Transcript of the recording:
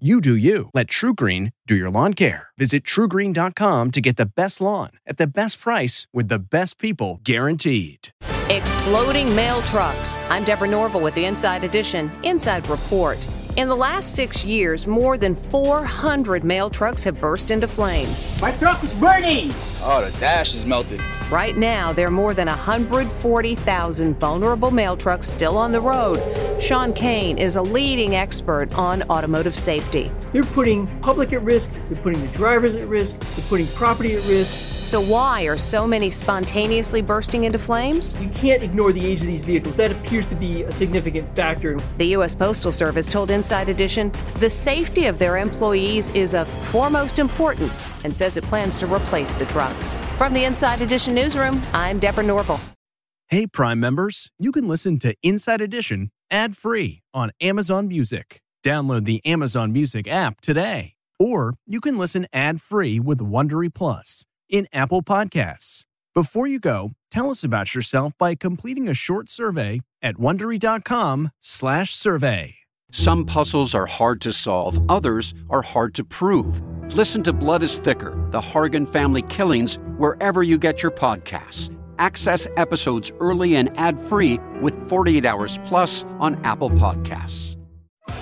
You do you. Let TruGreen do your lawn care. Visit trugreen.com to get the best lawn at the best price with the best people guaranteed. Exploding mail trucks. I'm Deborah Norville with the Inside Edition Inside Report. In the last six years, more than 400 mail trucks have burst into flames. My truck is burning! Oh, the dash is melted. Right now, there are more than 140,000 vulnerable mail trucks still on the road. Sean Kane is a leading expert on automotive safety. They're putting public at risk, they're putting the drivers at risk, they're putting property at risk. So, why are so many spontaneously bursting into flames? You can't ignore the age of these vehicles. That appears to be a significant factor. The U.S. Postal Service told Inside Edition the safety of their employees is of foremost importance and says it plans to replace the trucks. From the Inside Edition newsroom, I'm Deborah Norville. Hey, Prime members, you can listen to Inside Edition ad free on Amazon Music. Download the Amazon Music app today. Or you can listen ad free with Wondery Plus in Apple Podcasts. Before you go, tell us about yourself by completing a short survey at wondery.com/survey. Some puzzles are hard to solve, others are hard to prove. Listen to Blood is Thicker: The Hargan Family Killings wherever you get your podcasts. Access episodes early and ad-free with 48 hours plus on Apple Podcasts.